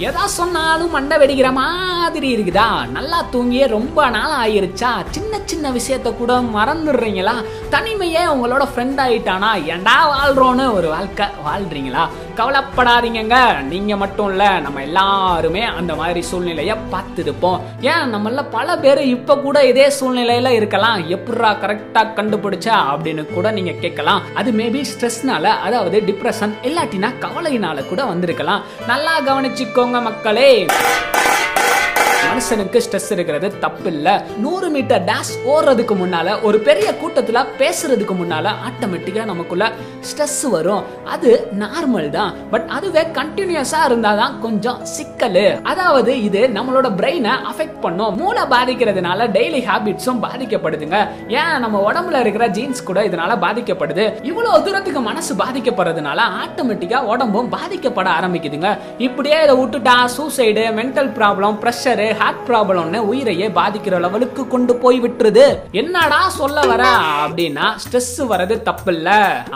எதா சொன்னாலும் மண்டை வெடிக்கிற மாதிரி இருக்குதா? நல்லா தூங்கியே ரொம்ப நாள் ஆயிருச்சா? சின்ன சின்ன விஷயத்த கூட மறந்துடுறீங்களா? தனிமையே உங்களோட ஃப்ரெண்ட் ஆயிட்டானா? ஏன்டா வாழ்றோன்னு ஒரு வாழ்க்கை வாழ்றீங்களா? கவலைப்படாதீங்கங்க. நீங்க மட்டும் இல்ல நம்ம எல்லாருமே அந்த மாதிரி சூழ்நிலைய பார்த்துருப்போம். ஏன்? நம்மள பல பேர் இப்ப கூட இதே சூழ்நிலையில இருக்கலாம். எப்படா கரெக்டா கண்டுபிடிச்சா அப்படின்னு கூட நீங்க கேட்கலாம். அது மேபி ஸ்ட்ரெஸ்னால அதாவது டிப்ரெஷன் இல்லாட்டினா கவலையினால கூட வந்திருக்கலாம். நல்லா கவனிச்சுக்கோங்க. மக்களே மனுஷனுக்கு ஸ்ட்ரெஸ் இருக்கிறது தப்பு இல்ல நூறு மீட்டர் டேஷ் ஓடுறதுக்கு முன்னால ஒரு பெரிய கூட்டத்துல பேசுறதுக்கு முன்னால ஆட்டோமேட்டிக்கா நமக்குள்ள ஸ்ட்ரெஸ் வரும். அது நார்மல் தான். பட் அதுவே கண்டினியூஸா இருந்தாதான் கொஞ்சம் சிக்கல். அதாவது இது நம்மளோட பிரெயினை அஃபெக்ட் பண்ணும். மூளை பாதிக்கிறதுனால டெய்லி ஹாபிட்ஸும் பாதிக்கப்படுதுங்க. ஏன்? நம்ம உடம்புல இருக்கிற ஜீன்ஸ் கூட இதனால பாதிக்கப்படுது. இவ்வளவு தூரத்துக்கு மனசு பாதிக்கப்படுறதுனால ஆட்டோமேட்டிக்கா உடம்பும் பாதிக்கப்பட ஆரம்பிக்குதுங்க. இப்படியே இதை விட்டுட்டா suicide mental problem pressure heart ப்ராப்ளம்னு உயிரையே பாதிக்கிற லெவலுக்கு கொண்டு போய் விட்டுருது. என்னடா சொல்ல வர அப்படின்னா ஸ்ட்ரெஸ் வரது தப்பு இல்ல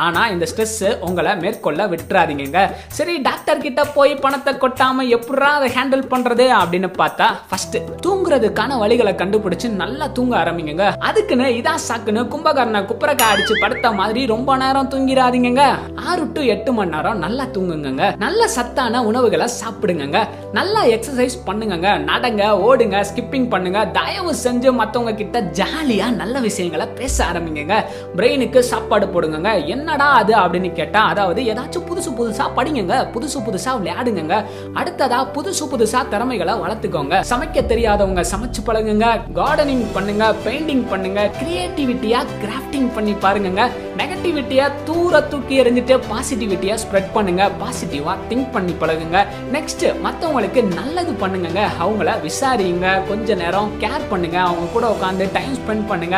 ஆனா இந்த ஸ்ட்ரெஸ் உங்களை மேற்கொள்ள விட்டுறாதீங்க சரி டாக்டர் கிட்ட போய் பணத்தை கொட்டாம எப்படா அதை ஹேண்டில் பண்றது அப்படின்னு பார்த்தா ஃபர்ஸ்ட் தூங்குறதுக்கான வழிகளை கண்டுபிடிச்சு நல்லா தூங்க ஆரம்பிங்க அதுக்குன்னு இதான் சாக்குன்னு கும்பகர்ண குப்பரக்காய் அடிச்சு படுத்த மாதிரி ரொம்ப நேரம் தூங்கிடாதீங்க ஆறு டு எட்டு மணி நேரம் நல்லா தூங்குங்க நல்ல சத்தான உணவுகளை சாப்பிடுங்க நல்லா எக்ஸசைஸ் பண்ணுங்க நடங்க ஓடுங்க ஸ்கிப்பிங் பண்ணுங்க. தயவு செஞ்சு மத்தவங்க கிட்ட ஜாலியா நல்ல விஷயங்களை பேச ஆரம்பிங்க பிரெயினுக்கு சாப்பாடு போடுங்க என்னடா அது அப்படின்னு கேட்டா அதாவது ஏதாச்சும் புதுசு புதுசா படிங்க புதுசு புதுசா விளையாடுங்க அடுத்ததா புதுசு புதுசா திறமைகளை வளர்த்துக்கோங்க. சமைக்க தெரியாதவங்க சமைச்சு பழகுங்க. கார்டனிங் பண்ணுங்க பெயிண்டிங் பண்ணுங்க. கிரியேட்டிவிட்டியா கிராஃப்டிங் பண்ணி பாருங்க நெகட்டிவிட்டியா தூர தூக்கி எறிஞ்சிட்டு பாசிட்டிவிட்டியா ஸ்ப்ரெட் பண்ணுங்க. பாசிட்டிவா திங்க் பண்ணி பழகுங்க. நெக்ஸ்ட் மத்தவங்களுக்கு நல்லது பண்ணுங்க அவங்கள விசாரிங்க கொஞ்ச நேரம் கேர் பண்ணுங்க அவங்க கூட உட்காந்து டைம் ஸ்பெண்ட் பண்ணுங்க.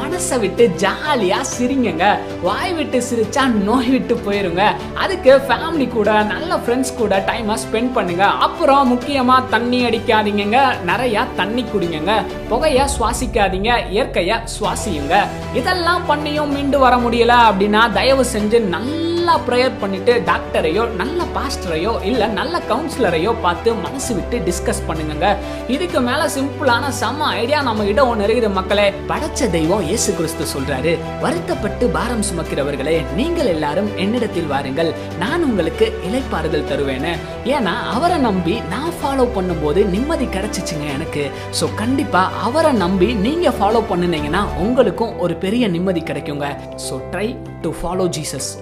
மனசை விட்டு ஜாலியாக சிரிங்க வாய் விட்டு சிரிச்சா நோய் விட்டு போயிருங்க. அதுக்கு ஃபேமிலி கூட நல்ல ஃப்ரெண்ட்ஸ் கூட டைமை ஸ்பெண்ட் பண்ணுங்க. அப்புறம் முக்கியமாக தண்ணி அடிக்காதீங்க நிறைய தண்ணி குடிங்க புகைய சுவாசிக்காதீங்க. இயற்கையை சுவாசியுங்க. இதெல்லாம் பண்ணியும் மீண்டு வர முடியல அப்படின்னா தயவு செஞ்சு நல்ல ப்ரேயர் பண்ணிட்டு டாக்டரையோ நல்ல பாஸ்டரையோ இல்ல நல்ல கவுன்சிலரையோ பார்த்து மனசு விட்டு டிஸ்கஸ் பண்ணுங்க இதுக்கு மேல சிம்பிளான செம்ம ஐடியா நம்ம கிட்ட ஒண்ணு இருக்குது மக்களே. படைச்ச தெய்வம் இயேசு கிறிஸ்து சொல்றாரு. வருத்தப்பட்டு பாரம் சுமக்கிறவர்களே நீங்கள் எல்லாரும் என்னிடத்தில் வாருங்கள். நான் உங்களுக்கு இலைப்பாறுதல் தருவேன்னு ஏன்னா அவரை நம்பி நான் ஃபாலோ பண்ணும்போது நிம்மதி கிடைச்சிச்சுங்க எனக்கு. ஸோ கண்டிப்பா அவரை நம்பி நீங்க ஃபாலோ பண்ணுனீங்கன்னா உங்களுக்கும் ஒரு பெரிய நிம்மதி கிடைக்குங்க. So try to follow Jesus